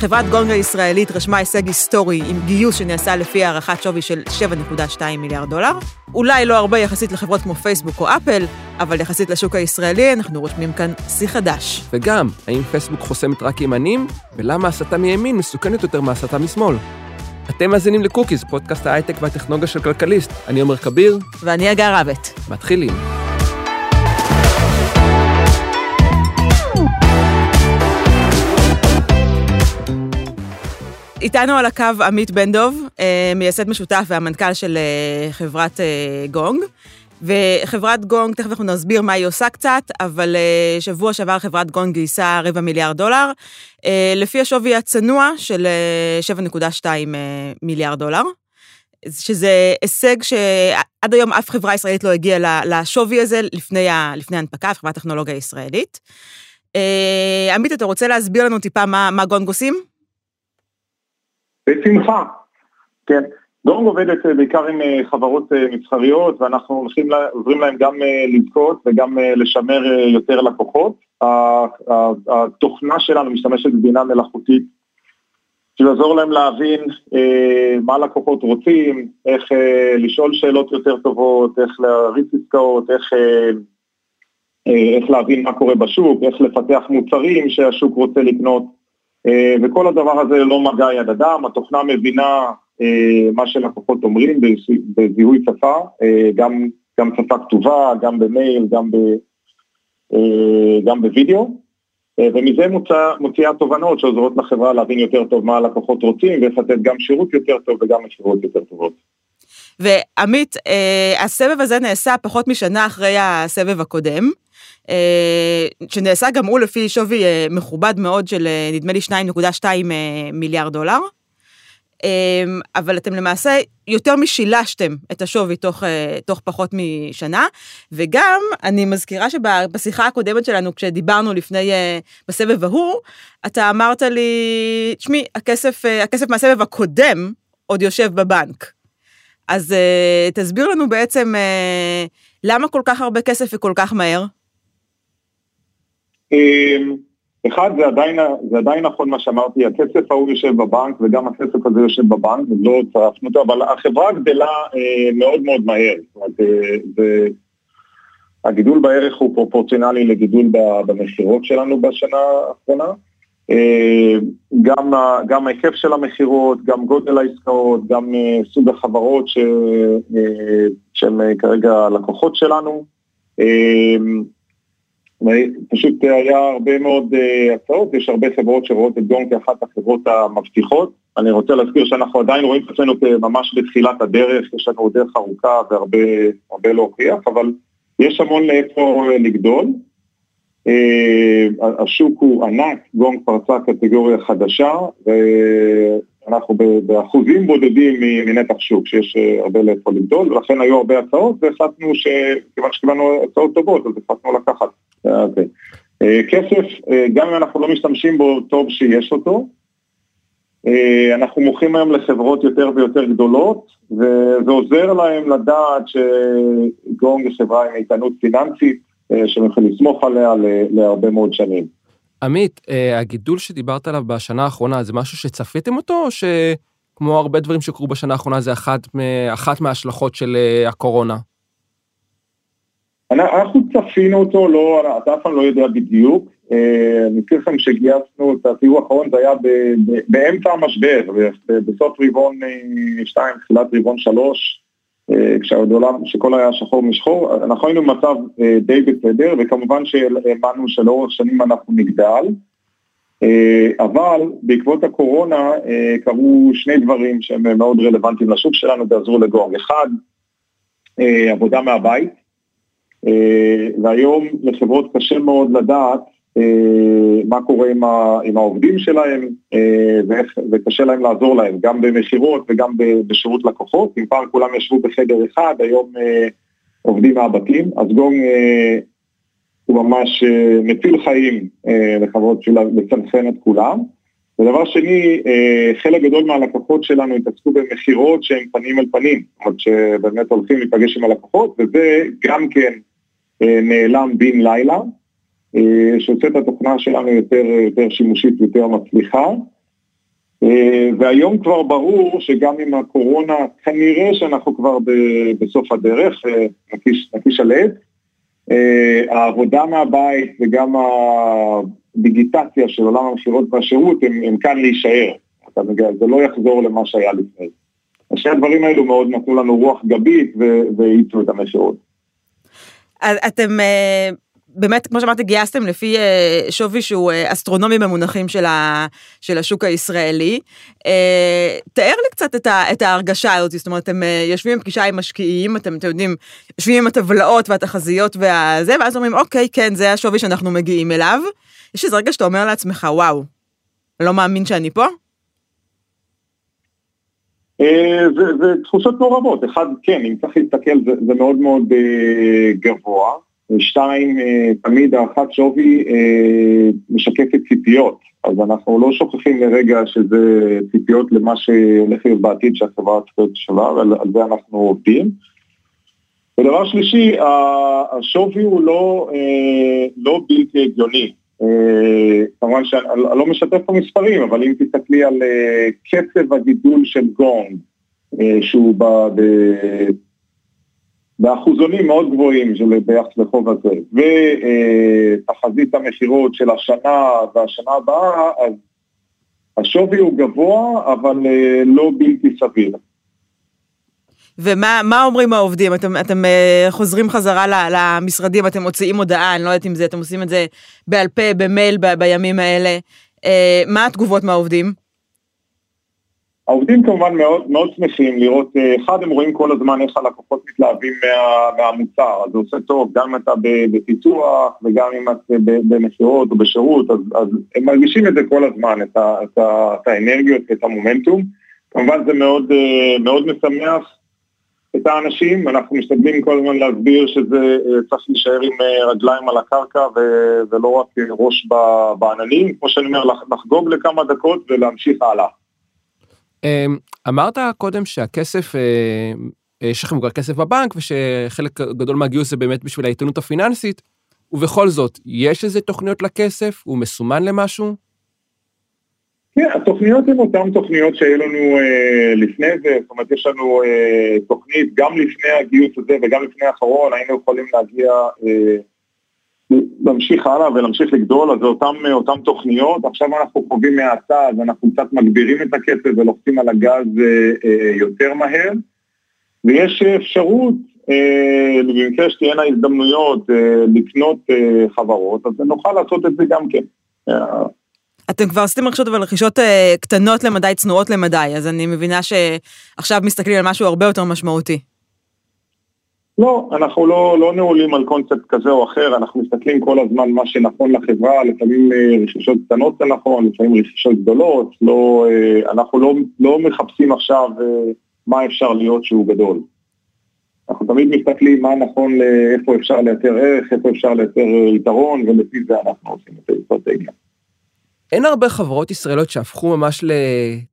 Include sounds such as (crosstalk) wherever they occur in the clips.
חברת גונג הישראלית רשמה הישג היסטורי עם גיוס שנעשה לפי הערכת שווי של 7.2 מיליארד דולר. אולי לא הרבה יחסית לחברות כמו פייסבוק או אפל, אבל יחסית לשוק הישראלי אנחנו רושמים כאן שיא חדש. וגם, האם פייסבוק חוסמת רק ימנים? ולמה הסתה מימין מסוכנת יותר מהסתה משמאל? אתם מאזינים לקוקיז, פודקאסט ההייטק והטכנולוגיה של כלכליסט. אני עומר כביר. ואני הגר רבת. מתחילים. איתנו על הקו עמית בן דב, אה, מייסד משותף והמנכ"ל של אה, חברת אה, גונג. וחברת גונג, תכף אנחנו נסביר מה היא עושה קצת, אבל שבוע שעבר חברת גונג גייסה רבע מיליארד דולר, לפי השווי הצנוע של 7.2 מיליארד דולר, שזה הישג שעד היום אף חברה ישראלית לא הגיעה לשווי הזה לפני, ההנפקה, חברת טכנולוגיה ישראלית. עמית, אתה רוצה להסביר לנו טיפה מה, מה גונג עושים? בשמחה, כן. דורם עובדת אה, בעיקר עם אה, חברות אה, מסחריות ואנחנו הולכים, עוזרים להם גם לזכות וגם לשמר יותר לקוחות. התוכנה שלנו משתמשת בבינה מלאכותית בשביל לעזור להם להבין מה לקוחות רוצים, איך לשאול שאלות יותר טובות, איך להריץ עסקאות, איך, איך להבין מה קורה בשוק, איך לפתח מוצרים שהשוק רוצה לקנות. אה, וכל הדבר הזה לא מגע יד אדם, התוכנה מבינה אה, מה שלקוחות אומרים בזיהוי שפה, אה, גם, גם שפה כתובה, גם במייל, גם, ב, גם בווידאו, ומזה מוצא, מוציאה תובנות שעוזרות לחברה להבין יותר טוב מה הלקוחות רוצים ואיך לתת גם שירות יותר טוב וגם מחירות יותר טובות. ועמית, הסבב הזה נעשה פחות משנה אחרי הסבב הקודם. אה, שנעשה גם הוא לפי שווי אה, מכובד מאוד של אה, נדמה לי 2.2 מיליארד דולר. אבל אתם למעשה יותר משילשתם את השווי תוך, תוך פחות משנה, וגם אני מזכירה שבשיחה הקודמת שלנו, כשדיברנו לפני, בסבב ההוא, אתה אמרת לי, תשמעי, הכסף, הכסף מהסבב הקודם עוד יושב בבנק. אז תסביר לנו בעצם למה כל כך הרבה כסף וכל כך מהר? אמ, אחד, זה עדיין, זה עדיין נכון מה שאמרתי, הכסף ההוא יושב בבנק וגם הכסף הזה יושב בבנק, ולא צרפנו אותו, אבל החברה גדלה אה, מאוד מאוד מהר. זאת אומרת, אה, זה, הגידול בערך הוא פרופורציונלי לגידול במכירות שלנו בשנה האחרונה. אה, גם, גם ההיקף של המכירות, גם גודל העסקאות, גם אה, סוג החברות ש, אה, אה, כרגע לקוחות שלנו. פשוט היה הרבה מאוד הצעות, יש הרבה חברות שרואות את גון כאחת החברות המבטיחות. אני רוצה להזכיר שאנחנו עדיין רואים את עצמנו ממש בתחילת הדרך, יש לנו דרך ארוכה והרבה להוכיח, אבל יש המון לאיפה לגדול. Uh, השוק הוא ענק, גון פרצה קטגוריה חדשה, ואנחנו באחוזים בודדים מנתח שוק, שיש uh, הרבה לאיפה לגדול, ולכן היו הרבה הצעות, והחלטנו שכיוון שקיבלנו הצעות טובות, אז החלטנו לקחת. אוקיי. אה, כסף, אה, גם אם אנחנו לא משתמשים בו, טוב שיש אותו. אה, אנחנו מוכרים היום לחברות יותר ויותר גדולות, וזה עוזר להם לדעת שגונג היא חברה עם איתנות פיננסית, שהם יכולים לסמוך עליה להרבה מאוד שנים. עמית, הגידול שדיברת עליו בשנה האחרונה, זה משהו שצפיתם אותו, או שכמו הרבה דברים שקרו בשנה האחרונה, זה אחת, אחת מההשלכות של הקורונה? אנחנו צפינו אותו, לא, אתה אף פעם לא יודע בדיוק. אה, אני מזכיר לכם שגייסנו את הסיבוב האחרון, זה היה באמצע המשבר, בסוף רבעון 2, אה, תחילת רבעון 3, אה, כשהעולם, שכל היה שחור משחור, אנחנו היינו במצב די בסדר, וכמובן שהאמנו שלאורך שנים אנחנו נגדל. אבל בעקבות הקורונה קרו שני דברים שהם מאוד רלוונטיים לשוק שלנו ועזרו לגור. אחד, עבודה מהבית, אה, והיום לחברות קשה מאוד לדעת אה, מה קורה עם, ה, עם העובדים שלהם אה, ואיך, וקשה להם לעזור להם, גם במכירות וגם בשירות לקוחות. אם פעם כולם ישבו בחדר אחד, היום עובדים מהבתים, אז גונג הוא ממש מציל חיים לחברות בשביל לצמצם את כולם. ודבר שני, חלק גדול מהלקוחות שלנו התעסקו במכירות שהן פנים אל פנים, זאת אומרת שבאמת הולכים להיפגש עם הלקוחות, וזה גם כן אה, נעלם בן לילה, אה, שעושה את התוכנה שלנו יותר, יותר שימושית ויותר מצליחה. והיום כבר ברור שגם עם הקורונה, כנראה שאנחנו כבר בסוף הדרך, נקיש, על עץ. העבודה מהבית וגם הדיגיטציה של עולם המכירות והשירות הם, הם כאן להישאר. זה לא יחזור למה שהיה לפני. שני הדברים האלו מאוד נתנו לנו רוח גבית והאיצו את המכירות. אתם אה, באמת, כמו שאמרתי, גייסתם לפי אה, שווי שהוא אה, אסטרונומי במונחים של, ה, של השוק הישראלי. תאר לי קצת את, ה, את ההרגשה הזאת, זאת אומרת, אתם יושבים בפגישה עם משקיעים, אתם, אתם יודעים, יושבים עם הטבלאות והתחזיות והזה, ואז אומרים, אוקיי, כן, זה השווי שאנחנו מגיעים אליו. יש איזה רגע שאתה אומר לעצמך, וואו, לא מאמין שאני פה? אה, זה תחושות מעורבות, אחד, כן, אם צריך להסתכל זה, זה מאוד מאוד אה, גבוה, שתיים, אה, תמיד הערכת שווי משקפת ציפיות, אז אנחנו לא שוכחים לרגע שזה ציפיות למה שהולך להיות בעתיד שהחברה צריכה שווה, ועל זה אנחנו עובדים. ודבר שלישי, השווי הוא לא, לא בלתי הגיוני. אה, כמובן שאני לא משתף פה מספרים, אבל אם תסתכלי על אה, קצב הגידול של גונג, אה, שהוא באחוזונים מאוד גבוהים של ביחס לחוב הזה, ותחזית המכירות של השנה והשנה הבאה, אז השווי הוא גבוה, אבל לא בלתי סביר. ומה אומרים העובדים? אתם, אתם uh, חוזרים חזרה למשרדים, אתם מוציאים הודעה, אני לא יודעת אם זה, אתם עושים את זה בעל פה, במייל, ב, בימים האלה. Uh, מה התגובות מהעובדים? העובדים כמובן מאוד, מאוד שמחים לראות, uh, אחד, הם רואים כל הזמן איך הלקוחות מתלהבים מה, מהמוצר, אז זה עושה טוב, גם אם אתה בפיתוח וגם אם את במכירות או בשירות, אז, אז הם מרגישים את זה כל הזמן, את, ה, את, ה, את האנרגיות ואת המומנטום. כמובן זה מאוד, מאוד משמח את האנשים, אנחנו משתדלים כל הזמן להסביר שזה אה, צריך להישאר עם אה, רגליים על הקרקע ולא רק אה, ראש בעננים, כמו שאני אומר, לחגוג לכמה דקות ולהמשיך הלאה. אמ, אמרת קודם שהכסף, יש לכם כבר כסף בבנק ושחלק גדול מהגיוס זה באמת בשביל העיתונות הפיננסית, ובכל זאת, יש איזה תוכניות לכסף? הוא מסומן למשהו? כן, התוכניות הן אותן תוכניות שהיו לנו אה, לפני זה, זאת אומרת יש לנו אה, תוכנית גם לפני הגיוס הזה וגם לפני האחרון, היינו יכולים להגיע, אה, להמשיך הלאה ולהמשיך לגדול, אז זה אותן, אותן תוכניות, עכשיו אנחנו חווים מהאצה, אז אנחנו קצת מגבירים את הקצב ולוחצים על הגז אה, אה, יותר מהר, ויש אפשרות, אה, במקרה שתהיינה הזדמנויות אה, לקנות אה, חברות, אז נוכל לעשות את זה גם כן. אה, אתם כבר עשיתם רכישות אבל רכישות אה, קטנות למדי, צנועות למדי, אז אני מבינה שעכשיו מסתכלים על משהו הרבה יותר משמעותי. לא, אנחנו לא, לא נעולים על קונספט כזה או אחר, אנחנו מסתכלים כל הזמן מה שנכון לחברה, לפעמים אה, רכישות קטנות זה נכון, לפעמים רכישות גדולות, לא, אה, אנחנו לא, לא מחפשים עכשיו מה אפשר להיות שהוא גדול. אנחנו תמיד מסתכלים מה נכון לאיפה אפשר לייצר ערך, איפה אפשר לייצר יתרון, ולפי זה אנחנו עושים את האסטרטגיה. אין הרבה חברות ישראליות שהפכו ממש ל...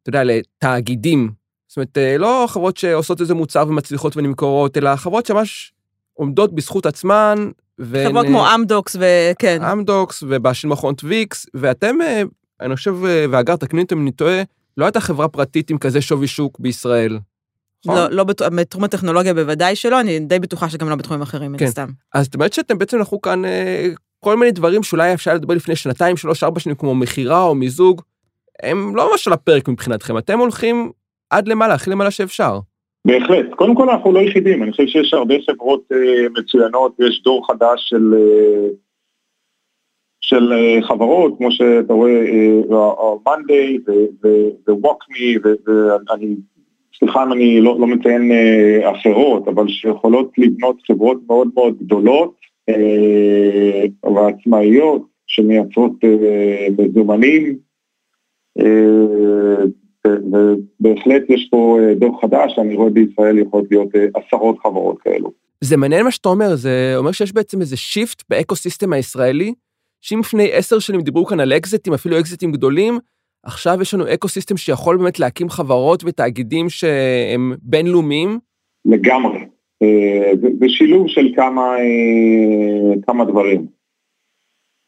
אתה יודע, לתאגידים. זאת אומרת, אה, לא חברות שעושות איזה מוצר ומצליחות ונמכורות, אלא חברות שממש עומדות בזכות עצמן. ו... חברות כמו אמדוקס וכן. אמדוקס ובשל מכונות ויקס, ואתם, אה, אני חושב, אה, ואגר, תקני אותי אם אני טועה, לא הייתה חברה פרטית עם כזה שווי שוק בישראל. נכון? לא, לא בתחום הטכנולוגיה בוודאי שלא, אני די בטוחה שגם לא בתחומים אחרים, מן כן. הסתם. אז זאת אומרת שאתם בעצם אנחנו כאן כל מיני דברים שאולי אפשר לדבר לפני שנתיים, שלוש, ארבע שנים, כמו מכירה או מיזוג, הם לא ממש על הפרק מבחינתכם, אתם הולכים עד למעלה, הכי למעלה שאפשר. בהחלט. קודם כל אנחנו לא יחידים, אני חושב שיש הרבה חברות אה, מצוינות ויש דור חדש של, אה, של אה, חברות, כמו שאתה רואה, מאנדיי וווקמי, ואני, סליחה אם אני לא, לא מציין אה, אחרות, אבל שיכולות לבנות חברות מאוד מאוד גדולות, ועצמאיות אה, שמייצרות אה, מזומנים, אה, ובהחלט יש פה דור חדש, אני רואה בישראל יכולות להיות עשרות חברות כאלו. זה מעניין מה שאתה אומר, זה אומר שיש בעצם איזה shift באקו-סיסטם הישראלי, שאם לפני עשר שנים דיברו כאן על אקזיטים, אפילו אקזיטים גדולים, עכשיו יש לנו אקו-סיסטם שיכול באמת להקים חברות ותאגידים שהם בינלאומיים. לגמרי. זה שילוב של כמה, אה, כמה דברים.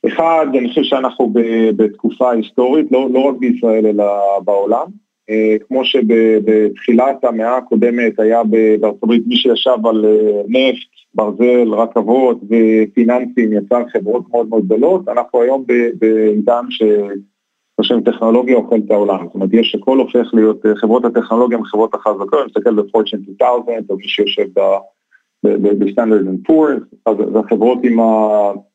אחד, אני חושב שאנחנו בתקופה היסטורית, לא, לא רק בישראל אלא בעולם. אה, כמו שבתחילת המאה הקודמת היה בארצות הברית מי שישב על אה, נפט, ברזל, רכבות ופיננסים יצר חברות מאוד מאוד גדולות, אנחנו היום בעידן ש... חושב טכנולוגיה אוכלת את העולם, זאת אומרת יש הכל הופך להיות, אה, חברות הטכנולוגיה הן חברות החזקות, אני מסתכל ב Fortune 2000 או מי שיושב ב Standard and Poor, אז החברות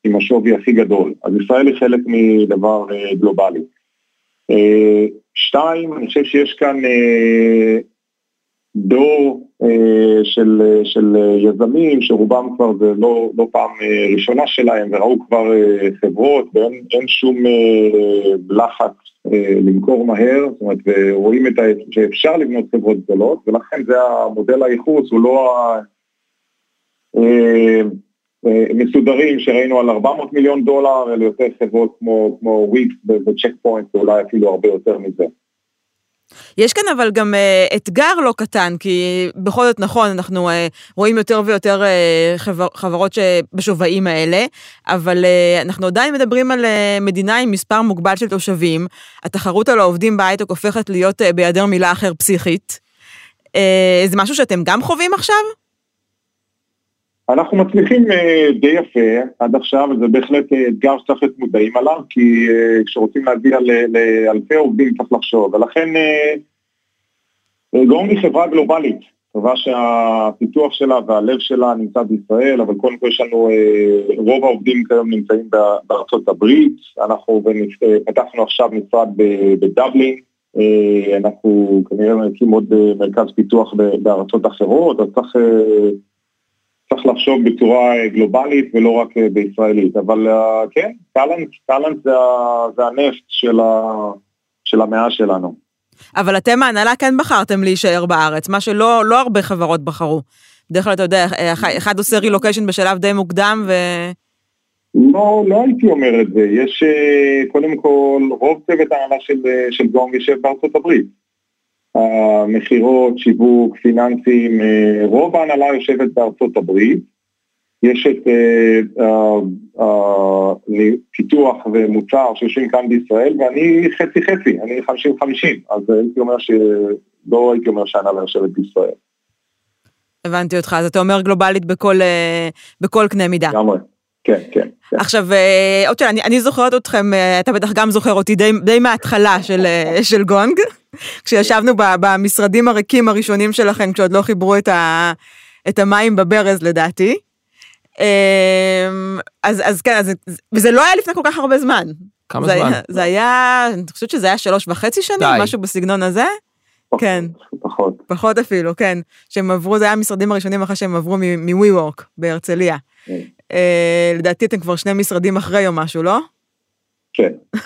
עם השווי הכי גדול, אז ישראל היא חלק מדבר גלובלי. שתיים, אני חושב שיש כאן אה, דור אה, של, של יזמים שרובם כבר זה לא, לא פעם אה, ראשונה שלהם וראו כבר אה, חברות ואין שום אה, לחץ אה, למכור מהר, זאת אומרת, ורואים את ה, שאפשר לבנות חברות גדולות ולכן זה המודל הייחוס, הוא לא ה... אה, מסודרים שראינו על 400 מיליון דולר, אלה יותר חברות כמו, כמו וויקס וצ'ק פוינט, ואולי אפילו הרבה יותר מזה. יש כאן אבל גם uh, אתגר לא קטן, כי בכל זאת נכון, אנחנו uh, רואים יותר ויותר uh, חבר, חברות שבשווים האלה, אבל uh, אנחנו עדיין מדברים על uh, מדינה עם מספר מוגבל של תושבים, התחרות על העובדים בהייטק הופכת להיות uh, בהיעדר מילה אחר פסיכית. Uh, זה משהו שאתם גם חווים עכשיו? אנחנו מצליחים אה, די יפה עד עכשיו, וזה בהחלט אה, אתגר שצריך להיות מודעים עליו, כי אה, כשרוצים להגיע לאלפי עובדים צריך לחשוב, ולכן גורם היא חברה גלובלית, חברה שהפיתוח שלה והלב שלה נמצא בישראל, אבל קודם כל יש לנו, רוב העובדים כיום נמצאים בארצות הברית, אנחנו פתחנו עכשיו משרד בדבלין, אנחנו כנראה נקים עוד מרכז פיתוח בארצות אחרות, אז צריך... צריך לחשוב בצורה אה, גלובלית ולא רק אה, בישראלית, אבל אה, כן, טאלנט, טאלנט זה, זה הנפט של, ה, של המאה שלנו. אבל אתם ההנהלה כן בחרתם להישאר בארץ, מה שלא לא הרבה חברות בחרו. בדרך כלל אתה יודע, אחד עושה רילוקיישן בשלב די מוקדם ו... לא, לא הייתי אומר את זה. יש קודם כל, רוב צוות ההנהלה של, של גונג יושב בארצות הברית. המכירות, שיווק, פיננסים, אה, רוב ההנהלה יושבת בארצות הברית, יש את פיתוח ומוצר שיושבים כאן בישראל ואני חצי חצי, אני חמישים חמישים, אז הייתי אומר שלא הייתי אומר שההנהלה יושבת בישראל. הבנתי אותך, אז אתה אומר גלובלית בכל, אה, בכל קנה מידה. לגמרי. כן, כן. כן. עכשיו, אה, עוד שאלה, אני, אני זוכרת אתכם, אתה בטח גם זוכר אותי די, די מההתחלה של, של גונג. (laughs) כשישבנו במשרדים הריקים הראשונים שלכם, כשעוד לא חיברו את, ה, את המים בברז לדעתי. אמ, אז, אז כן, אז, וזה לא היה לפני כל כך הרבה זמן. כמה זה זמן? היה, זה היה, אני חושבת שזה היה שלוש וחצי שנים, די. משהו בסגנון הזה. כן. פחות. פחות אפילו, כן. שהם עברו, זה היה המשרדים הראשונים אחרי שהם עברו מ-WeWork בהרצליה. אה, לדעתי אתם כבר שני משרדים אחרי או משהו, לא? כן. (laughs)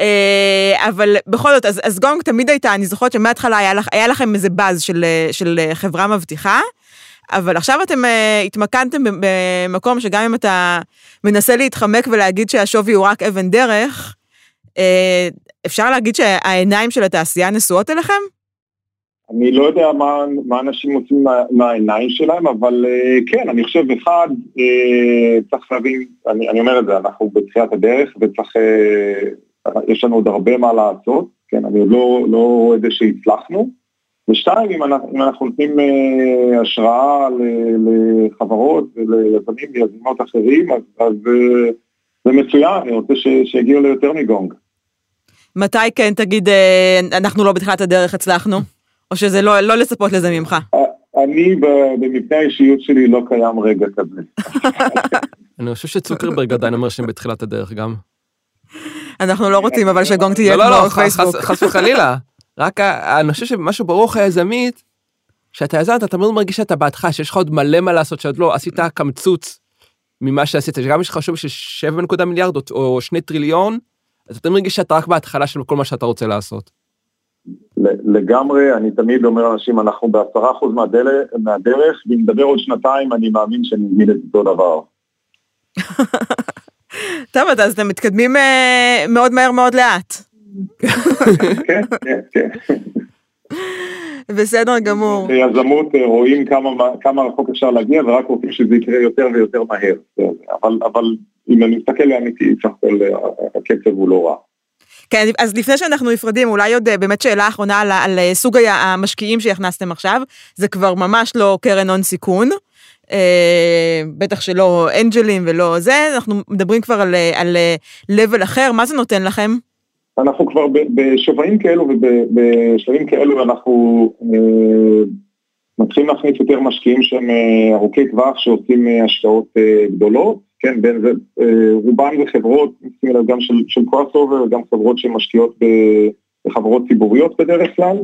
אה, אבל בכל זאת, אז, אז גונג תמיד הייתה, אני זוכרת שמההתחלה היה, לך, היה לכם איזה באז של, של חברה מבטיחה, אבל עכשיו אתם uh, התמקדתם במקום שגם אם אתה מנסה להתחמק ולהגיד שהשווי הוא רק אבן דרך, uh, אפשר להגיד שהעיניים של התעשייה נשואות אליכם? אני לא יודע מה, מה אנשים מה, מהעיניים שלהם, אבל uh, כן, אני חושב, אחד, uh, צריך להבין, אני, אני אומר את זה, אנחנו בתחילת הדרך וצריך uh, יש לנו עוד הרבה מה לעשות, כן, אני עוד לא, לא רואה את זה שהצלחנו. ושתיים, אם אנחנו, אם אנחנו נותנים אה, השראה לחברות וליזמים ויזמות אחרים, אז, אז אה, זה מצוין, אני רוצה ש, שיגיעו ליותר מגונג. מתי כן תגיד, אנחנו לא בתחילת הדרך הצלחנו? או שזה לא, לא לצפות לזה ממך? אה, אני במבנה האישיות שלי לא קיים רגע כזה. אני חושב שצוקרברג עדיין אומר שהם בתחילת הדרך גם. אנחנו לא רוצים אבל שגונג תהיה כמו לא, לא, פייסבוק. חס וחלילה. רק אני חושב שמשהו ברוח היזמית, שאתה יזם אתה תמיד מרגיש שאתה בהתחלה, שיש לך עוד מלא מה לעשות, שעוד לא עשית קמצוץ ממה שעשית, שגם יש לך של 7 נקודה מיליארד או 2 טריליון, אז אתה מרגיש שאתה רק בהתחלה של כל מה שאתה רוצה לעשות. לגמרי, אני תמיד אומר לאנשים, אנחנו בעשרה אחוז מהדרך, ואם נדבר עוד שנתיים, אני מאמין מבין את אותו דבר. (laughs) טוב, אז אתם מתקדמים אה, מאוד מהר מאוד לאט. כן, כן, כן. (laughs) בסדר גמור. ביזמות אה, רואים כמה, כמה רחוק אפשר להגיע ורק רוצים שזה יקרה יותר ויותר מהר. אבל, אבל אם אני מסתכל לאמיתי, סך הכל הקצב הוא לא רע. כן, אז לפני שאנחנו נפרדים, אולי עוד באמת שאלה אחרונה על, על סוג המשקיעים שהכנסתם עכשיו, זה כבר ממש לא קרן הון סיכון. אה, בטח שלא אנג'לים ולא זה, אנחנו מדברים כבר על, על level אחר, מה זה נותן לכם? אנחנו כבר בשווים כאלו ובשלבים כאלו אנחנו אה, מתחילים להכניס יותר משקיעים שהם אה, ארוכי טווח שעושים אה, השקעות אה, גדולות, כן, בין זה, אה, רובם זה חברות, גם של, של crossover, גם חברות שמשקיעות בחברות ציבוריות בדרך כלל.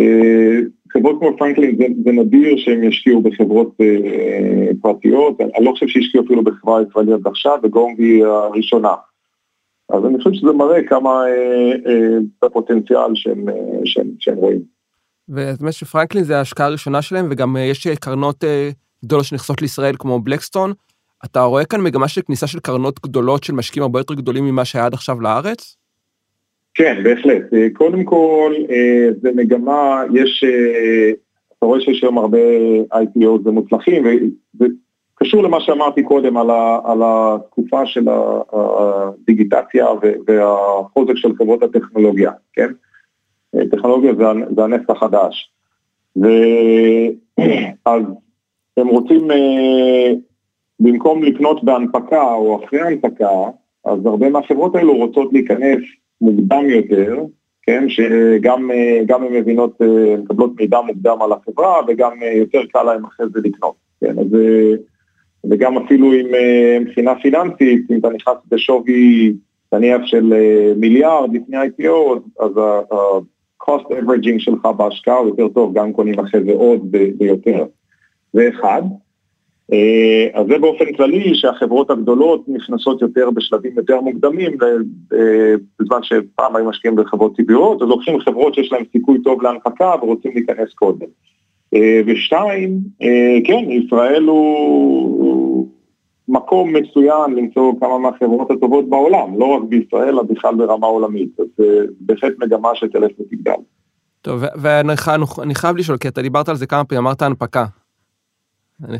אה, חברות כמו פרנקלין זה, זה נדיר שהם ישקיעו בחברות אה, פרטיות, אני לא חושב שהשקיעו אפילו בחברה ישראלית עכשיו, וגונג היא הראשונה. אז אני חושב שזה מראה כמה הפוטנציאל שהם, שהם, שהם רואים. ואת אומרת שפרנקלין זה ההשקעה הראשונה שלהם, וגם יש קרנות גדולות שנכנסות לישראל כמו בלקסטון. אתה רואה כאן מגמה של כניסה של קרנות גדולות של משקיעים הרבה יותר גדולים ממה שהיה עד עכשיו לארץ? כן, בהחלט. אה, קודם כל, אה, זה מגמה, יש, אה, אתה רואה שיש היום הרבה IPO ומוצלחים, וזה קשור למה שאמרתי קודם על, ה, על התקופה של הדיגיטציה והחוזק של חברות הטכנולוגיה, כן? טכנולוגיה זה, זה הנפט החדש. ואז (clears throat) הם רוצים, במקום לקנות בהנפקה או אחרי הנפקה, אז הרבה מהחברות האלו רוצות להיכנס מוקדם יותר, כן, שגם הם מבינות, מקבלות מידע מוקדם על החברה וגם יותר קל להם אחרי זה לקנות, כן, אז וגם אפילו עם מבחינה פיננסית, אם אתה נכנס בשווי נניח של מיליארד לפני IPO, אז ה-cost averaging שלך בהשקעה הוא יותר טוב, גם קונים אחרי זה עוד ויותר. זה אחד. אה, אז זה באופן כללי שהחברות הגדולות נכנסות יותר בשלבים יותר מוקדמים, אה, בזמן שפעם היו משקיעים בחברות טבעיות, אז לוקחים חברות שיש להן סיכוי טוב להנפקה ורוצים להיכנס קודם. אה, ושתיים, כן, ישראל הוא מקום מצוין למצוא כמה מהחברות הטובות בעולם, לא רק בישראל, אלא בכלל ברמה עולמית, אז זה בהחלט מגמה שתלך ותגדל. טוב, ואני חייב לשאול, כי אתה דיברת על זה כמה פעמים, אמרת הנפקה.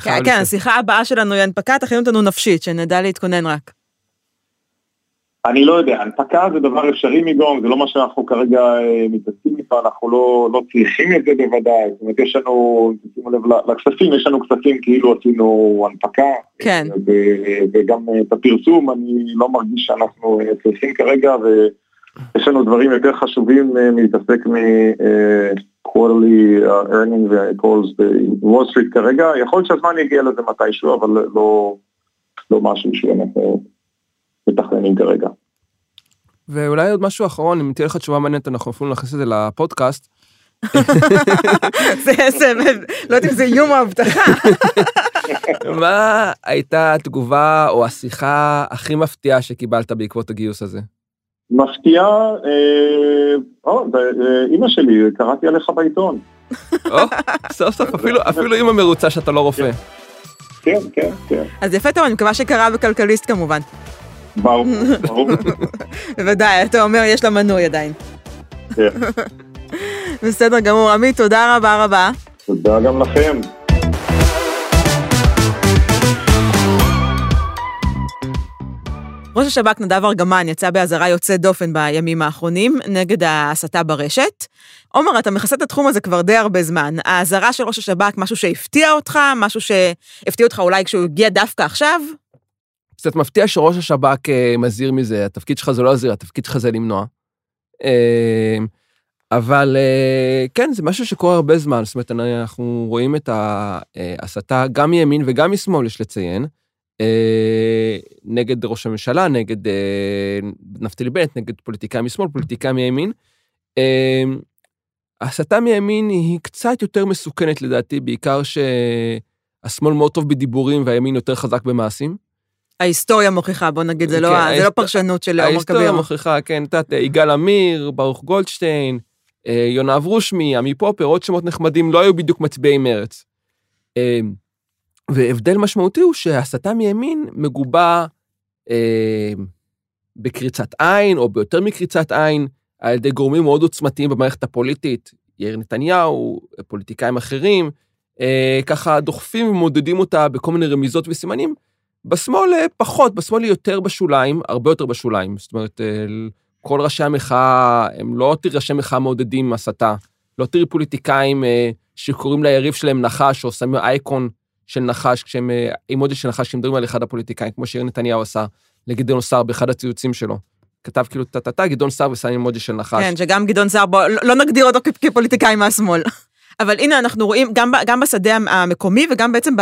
כן, כן, השיחה הבאה שלנו היא הנפקה, תכין אותנו נפשית, שנדע להתכונן רק. אני לא יודע, הנפקה זה דבר אפשרי מגום, זה לא מה שאנחנו כרגע אה, מתעסקים איתו, אנחנו לא, לא צריכים את זה בוודאי, זאת אומרת, יש לנו, שימו לב לכספים, יש לנו כספים כאילו עשינו הנפקה, כן. ו, וגם את הפרסום, אני לא מרגיש שאנחנו אה, צריכים כרגע, ויש לנו דברים יותר חשובים מלהתעסק מ... quarterly uh, earning ו-calls בוול סטריט כרגע, יכול להיות שהזמן יגיע לזה מתישהו, אבל לא, לא משהו שאנחנו מתכננים כרגע. ואולי עוד משהו אחרון, אם תהיה לך תשובה מעניינת, אנחנו אפילו נכניס את זה לפודקאסט. זה לא יודעת אם זה איום או הבטחה. מה הייתה התגובה או השיחה הכי מפתיעה שקיבלת בעקבות הגיוס הזה? מפתיעה, אה, אימא שלי, קראתי עליך בעיתון. סוף סוף, אפילו אימא מרוצה שאתה לא רופא. כן, כן, כן. אז יפה טוב, אני מקווה שקרה בכלכליסט כמובן. ברור, ברור. בוודאי, אתה אומר, יש לה מנוי עדיין. כן. בסדר גמור, עמית, תודה רבה רבה. תודה גם לכם. ראש השב"כ נדב ארגמן יצא באזהרה יוצאת דופן בימים האחרונים נגד ההסתה ברשת. עומר, אתה מכסה את התחום הזה כבר די הרבה זמן. האזהרה של ראש השב"כ, משהו שהפתיע אותך, משהו שהפתיע אותך אולי כשהוא הגיע דווקא עכשיו? קצת מפתיע שראש השב"כ אה, מזהיר מזה, התפקיד שלך זה לא להזהיר, התפקיד שלך זה למנוע. אה, אבל אה, כן, זה משהו שקורה הרבה זמן, זאת אומרת, אנחנו רואים את ההסתה גם מימין וגם משמאל, יש לציין. אה, נגד ראש הממשלה, נגד אה, נפתלי בנט, נגד פוליטיקאים משמאל, פוליטיקאים מימין. אה, ההסתה מימין היא קצת יותר מסוכנת לדעתי, בעיקר שהשמאל מאוד טוב בדיבורים והימין יותר חזק במעשים. ההיסטוריה מוכיחה, בוא נגיד, זה, לא, כן, זה לא פרשנות של עומר כביר. ההיסטוריה מוכיחה, כן, את יודעת, יגאל עמיר, ברוך גולדשטיין, יונה אברושמי, עמי פופר, עוד שמות נחמדים, לא היו בדיוק מצביעי מרץ. והבדל משמעותי הוא שהסתה מימין מגובה אה, בקריצת עין, או ביותר מקריצת עין, על ידי גורמים מאוד עוצמתיים במערכת הפוליטית, יאיר נתניהו, פוליטיקאים אחרים, אה, ככה דוחפים ומודדים אותה בכל מיני רמיזות וסימנים, בשמאל אה, פחות, בשמאל היא יותר בשוליים, הרבה יותר בשוליים. זאת אומרת, אה, כל ראשי המחאה, הם לא ראשי מחאה מעודדים הסתה. לא תראי פוליטיקאים אה, שקוראים ליריב שלהם נחש, או שמים אייקון של נחש, כשהם, אימוג'י של נחש, כשהם מדברים על אחד הפוליטיקאים, כמו שיאיר נתניהו עשה לגדעון סער באחד הציוצים שלו. כתב כאילו טה-טה-טה, גדעון סער ושם אימוג'י של נחש. כן, שגם גדעון סער, בוא, לא נגדיר אותו כפוליטיקאי מהשמאל. (laughs) אבל הנה אנחנו רואים גם, גם בשדה המקומי וגם בעצם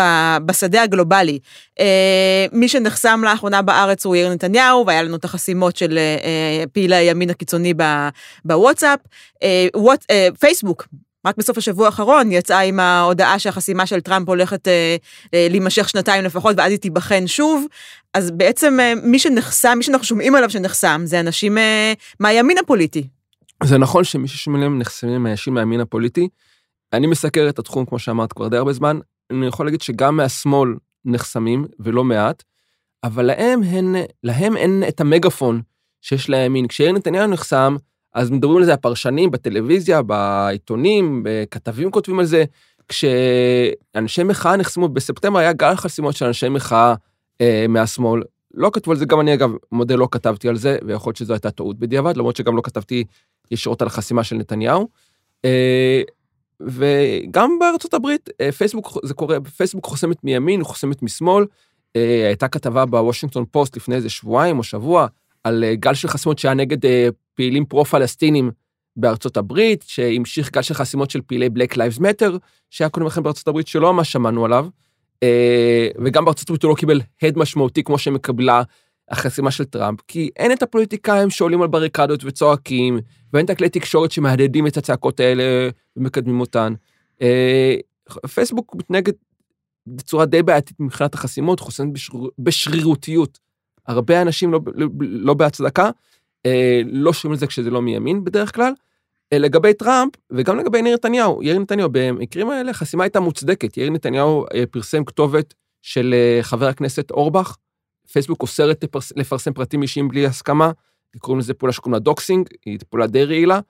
בשדה הגלובלי. אה, מי שנחסם לאחרונה בארץ הוא יאיר נתניהו, והיה לנו את החסימות של אה, פעילי הימין הקיצוני בוואטסאפ. אה, וואט, פייסבוק, רק בסוף השבוע האחרון יצאה עם ההודעה שהחסימה של טראמפ הולכת אה, אה, להימשך שנתיים לפחות, ואז היא תיבחן שוב. אז בעצם אה, מי שנחסם, מי שאנחנו שומעים עליו שנחסם, זה אנשים אה, מהימין הפוליטי. זה נכון שמי ששומעים עליהם נחסמים אנשים מהימין הפוליטי. אני מסקר את התחום, כמו שאמרת, כבר די הרבה זמן. אני יכול להגיד שגם מהשמאל נחסמים, ולא מעט, אבל להם, הן, להם אין את המגפון שיש לימין. כשיאיר נתניהו נחסם, אז מדברים על זה הפרשנים בטלוויזיה, בעיתונים, כתבים כותבים על זה. כשאנשי מחאה נחסמו, בספטמבר היה גל חסימות של אנשי מחאה אה, מהשמאל. לא כתבו על זה, גם אני אגב, מודה, לא כתבתי על זה, ויכול להיות שזו הייתה טעות בדיעבד, למרות שגם לא כתבתי ישירות על החסימה של נתניהו. אה, וגם בארצות הברית, אה, פייסבוק, זה קורה, פייסבוק חוסמת מימין, חוסמת משמאל. אה, הייתה כתבה בוושינגטון פוסט לפני איזה שבועיים או שבוע, על אה, גל של חסימות שהיה נגד פעילים פרו-פלסטינים בארצות הברית, שהמשיך גל של חסימות של פעילי Black Lives Matter, שהיה קודם לכן בארצות הברית, שלא ממש שמענו עליו. וגם בארצות הברית הוא לא קיבל הד משמעותי כמו שמקבלה החסימה של טראמפ, כי אין את הפוליטיקאים שעולים על בריקדות וצועקים, ואין את הכלי תקשורת שמהדהדים את הצעקות האלה ומקדמים אותן. אה, פייסבוק מתנהגת בצורה די בעייתית מבחינת החסימות, חוסמת בשריר, בשרירותיות. הרבה אנשים לא, לא, לא בהצדקה, אה, לא שומעים על זה כשזה לא מימין בדרך כלל. אה, לגבי טראמפ וגם לגבי יאיר נתניהו, יאיר נתניהו, במקרים האלה חסימה הייתה מוצדקת. יאיר נתניהו פרסם כתובת של חבר הכנסת אורבך, פייסבוק אוסרת לפרסם פרטים אישיים בלי הסכמה, קוראים לזה פעולה שקוראים לה doxing, היא פעולה די רעילה.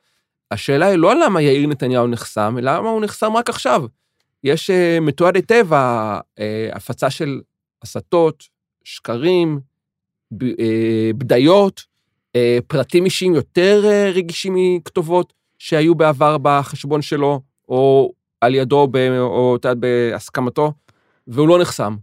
השאלה היא לא למה יאיר נתניהו נחסם, אלא למה הוא נחסם רק עכשיו. יש uh, מתועד היטב ההפצה של הסתות, שקרים, ב, uh, בדיות, פרטים אישיים יותר uh, רגישים מכתובות שהיו בעבר בחשבון שלו, או על ידו, או את יודעת, בהסכמתו, והוא לא נחסם.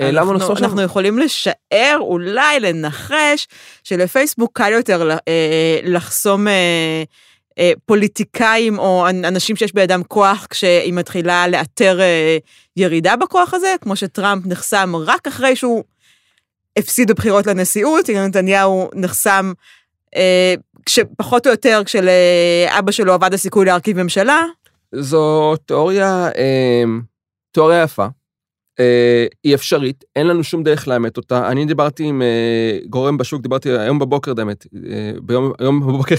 אה, למה אנחנו, אנחנו יכולים לשער, אולי לנחש, שלפייסבוק קל יותר אה, לחסום אה, פוליטיקאים או אנשים שיש בידם כוח כשהיא מתחילה לאתר ירידה בכוח הזה, כמו שטראמפ נחסם רק אחרי שהוא הפסיד בבחירות לנשיאות, נתניהו נחסם כשפחות או יותר כשלאבא שלו עבד הסיכוי להרכיב ממשלה. זו תיאוריה, תיאוריה יפה. אה, היא אפשרית, אין לנו שום דרך לאמת אותה. אני דיברתי עם אה, גורם בשוק, דיברתי היום בבוקר, באמת, אה, ביום, היום בבוקר,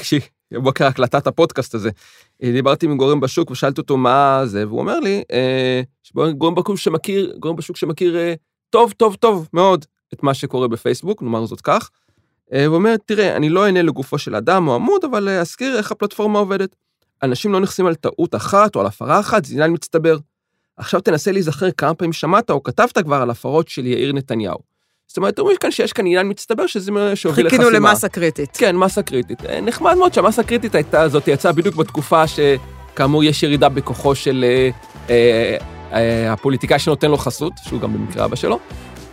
בבוקר הקלטת הפודקאסט הזה, דיברתי עם גורם בשוק ושאלתי אותו מה זה, והוא אומר לי, גורם בשוק שמכיר, גורם בשוק שמכיר טוב, טוב, טוב מאוד את מה שקורה בפייסבוק, נאמר זאת כך. והוא אומר, תראה, אני לא אענה לגופו של אדם או עמוד, אבל אזכיר איך הפלטפורמה עובדת. אנשים לא נכנסים על טעות אחת או על הפרה אחת, זה עניין מצטבר. עכשיו תנסה להיזכר כמה פעמים שמעת או כתבת כבר על הפרות של יאיר נתניהו. זאת אומרת, אומרים כאן שיש כאן עניין מצטבר שזה שהוביל לחסימה. חיכינו למסה קריטית. כן, מסה קריטית. אה, נחמד מאוד שהמסה הקריטית הייתה, הזאת יצאה בדיוק בתקופה שכאמור יש ירידה בכוחו של אה, אה, אה, הפוליטיקאי שנותן לו חסות, שהוא גם במקרה אבא שלו.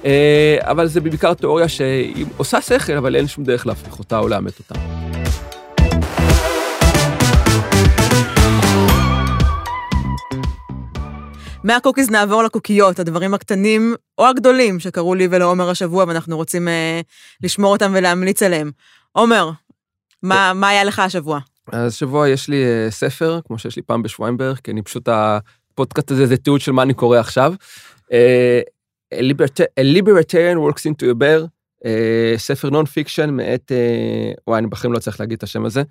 אה, אבל זה בעיקר תיאוריה שהיא עושה שכל, אבל אין שום דרך להפריך אותה או לאמת אותה. מהקוקיז נעבור לקוקיות, הדברים הקטנים או הגדולים שקרו לי ולעומר השבוע, ואנחנו רוצים אה, לשמור אותם ולהמליץ עליהם. עומר, מה, מה היה לך השבוע? אז השבוע יש לי אה, ספר, כמו שיש לי פעם בשבועיים בערך, כי אני פשוט, הפודקאסט הזה זה תיעוד של מה אני קורא עכשיו. אה, A, Liberta- A Libertarian Walks Into a Bear, אה, ספר non-fiction מאת, אה, וואי, אני בחיים לא צריך להגיד את השם הזה.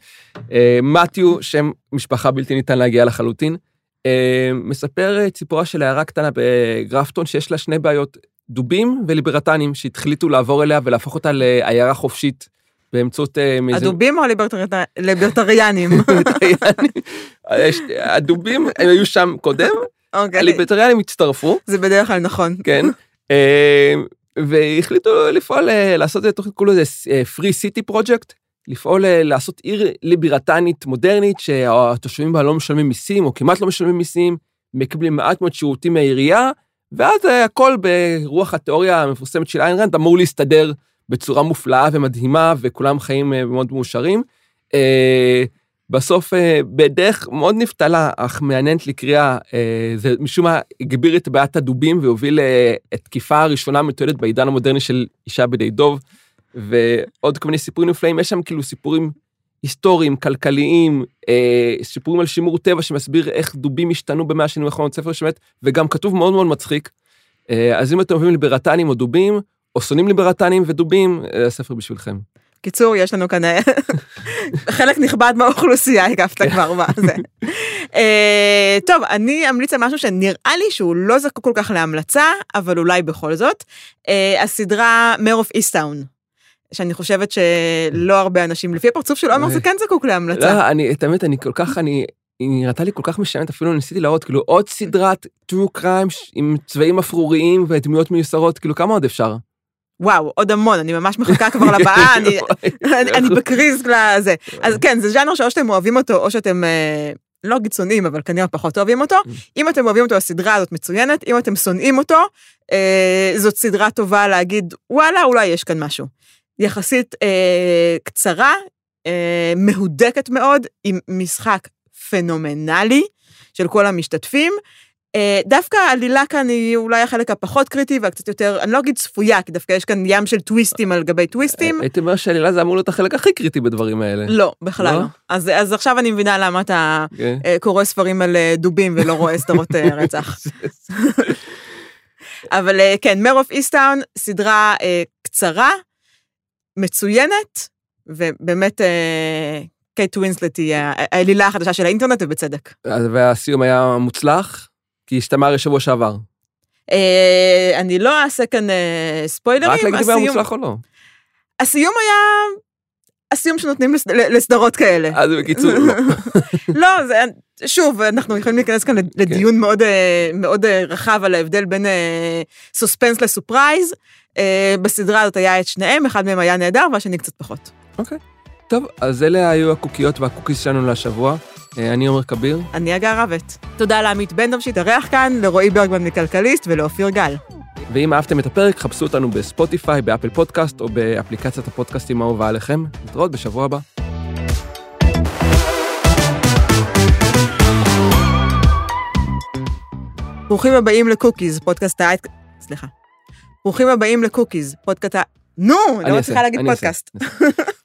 מתיו, שם משפחה בלתי ניתן להגייה לחלוטין. אה, מספר את סיפורה של העיירה קטנה בגרפטון שיש לה שני בעיות, דובים וליברטנים שהתחליטו לעבור אליה ולהפוך אותה לעיירה חופשית באמצעות... אה, הדובים או הליברטריאנים? (laughs) הדובים הם היו שם קודם, אוקיי. הליברטריאנים הצטרפו. זה בדרך כלל נכון. כן. אה, והחליטו לפעול, אה, לעשות את תוכנית, לזה אה, Free City Project, לפעול, אה, לעשות עיר ליברטנית מודרנית, שהתושבים בה לא משלמים מיסים, או כמעט לא משלמים מיסים, מקבלים מעט מאוד שירותים מהעירייה, ואז הכל ברוח התיאוריה המפורסמת של איין רנד אמור להסתדר בצורה מופלאה ומדהימה, וכולם חיים מאוד מאושרים. בסוף בדרך מאוד נפתלה, אך מעניינת לקריאה, זה משום מה הגביר את בעיית הדובים והוביל לתקיפה הראשונה מתועדת בעידן המודרני של אישה בידי דוב, ועוד כל מיני סיפורים נפלאים, יש שם כאילו סיפורים היסטוריים, כלכליים, סיפורים על שימור טבע שמסביר איך דובים השתנו במאה השנים האחרונות, ספר שמת, וגם כתוב מאוד מאוד מצחיק. אז אם אתם אוהבים ליברטנים או דובים, או שונאים ליברטנים ודובים, הספר בשבילכם. קיצור, יש לנו כאן אה, (laughs) חלק נכבד מהאוכלוסייה, הגבת כבר מה זה. אה, טוב, אני אמליץ על משהו שנראה לי שהוא לא זקוק כל כך להמלצה, אבל אולי בכל זאת. אה, הסדרה מר אוף איסטאון. שאני חושבת שלא הרבה אנשים, לפי הפרצוף של עומר זה כן זקוק להמלצה. לא, אני, את האמת, אני כל כך, אני, היא נראתה לי כל כך משענת, אפילו ניסיתי להראות, כאילו עוד סדרת true crime עם צבעים אפרוריים ודמויות מיוסרות, כאילו כמה עוד אפשר? וואו, עוד המון, אני ממש מחכה כבר (laughs) לבאה, אני, אני, אני בקריז לזה. אז כן, זה ז'אנר שאו שאתם אוהבים אותו, או שאתם אה, לא אגיד שונאים, אבל כנראה פחות אוהבים אותו. Mm. אם אתם אוהבים אותו, הסדרה הזאת מצוינת, אם אתם שונאים אותו, אה, זאת סדרה טובה להגיד, וואלה, אולי יש כאן משהו. יחסית אה, קצרה, אה, מהודקת מאוד, עם משחק פנומנלי של כל המשתתפים. אה, דווקא העלילה כאן היא אולי החלק הפחות קריטי והקצת יותר, אני לא אגיד צפויה, כי דווקא יש כאן ים של טוויסטים על גבי טוויסטים. אה, הייתי אומר שעלילה זה אמור להיות החלק הכי קריטי בדברים האלה. לא, בכלל לא. לא. אז, אז עכשיו אני מבינה למה אתה. כן. אה, קורא ספרים על דובים ולא רואה סדרות (laughs) רצח. אבל כן, Mare of Easttown, סדרה קצרה, מצוינת, ובאמת קייט ווינסלט היא העלילה החדשה של האינטרנט, ובצדק. והסיום היה מוצלח? כי השתמע שבוע שעבר. אה, אני לא אעשה כאן אה, ספוילרים. רק להגיד אם היה מוצלח או לא. הסיום היה הסיום שנותנים לסדרות כאלה. אז בקיצור, לא. (laughs) לא, זה, שוב, אנחנו יכולים להיכנס כאן לדיון כן. מאוד, אה, מאוד רחב על ההבדל בין סוספנס לסופרייז. בסדרה הזאת היה את שניהם, אחד מהם היה נהדר והשני קצת פחות. אוקיי. טוב, אז אלה היו הקוקיות והקוקיס שלנו לשבוע. אה, אני עומר כביר. אני הגר רבט. תודה לעמית בן דב שהתארח כאן, לרועי ברגמן מכלכליסט ולאופיר גל. ואם אהבתם את הפרק, חפשו אותנו בספוטיפיי, באפל פודקאסט או באפליקציית הפודקאסטים האהובה עליכם. נתראות בשבוע הבא. ברוכים הבאים לקוקיז, פודקאסט ההייט... סליחה. ברוכים הבאים לקוקיז, פודקאסט ה... נו, לא מצליחה להגיד פודקאסט. (laughs)